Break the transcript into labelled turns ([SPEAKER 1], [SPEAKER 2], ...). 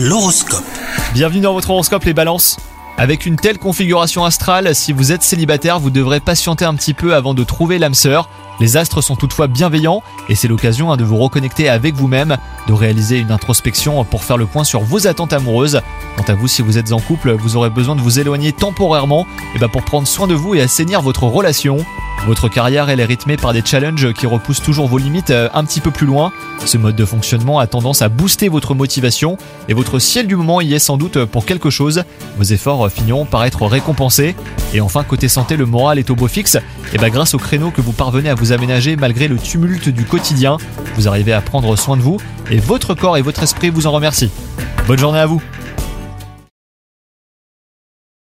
[SPEAKER 1] L'horoscope.
[SPEAKER 2] Bienvenue dans votre horoscope les balances. Avec une telle configuration astrale, si vous êtes célibataire, vous devrez patienter un petit peu avant de trouver l'âme sœur. Les astres sont toutefois bienveillants et c'est l'occasion hein, de vous reconnecter avec vous-même, de réaliser une introspection pour faire le point sur vos attentes amoureuses. Quant à vous, si vous êtes en couple, vous aurez besoin de vous éloigner temporairement et ben pour prendre soin de vous et assainir votre relation. Votre carrière est rythmée par des challenges qui repoussent toujours vos limites euh, un petit peu plus loin. Ce mode de fonctionnement a tendance à booster votre motivation et votre ciel du moment y est sans doute pour quelque chose. Vos efforts finiront par être récompensés. Et enfin côté santé, le moral est au beau fixe. Et ben grâce au créneau que vous parvenez à vous aménager malgré le tumulte du quotidien, vous arrivez à prendre soin de vous et votre corps et votre esprit vous en remercient. Bonne journée à vous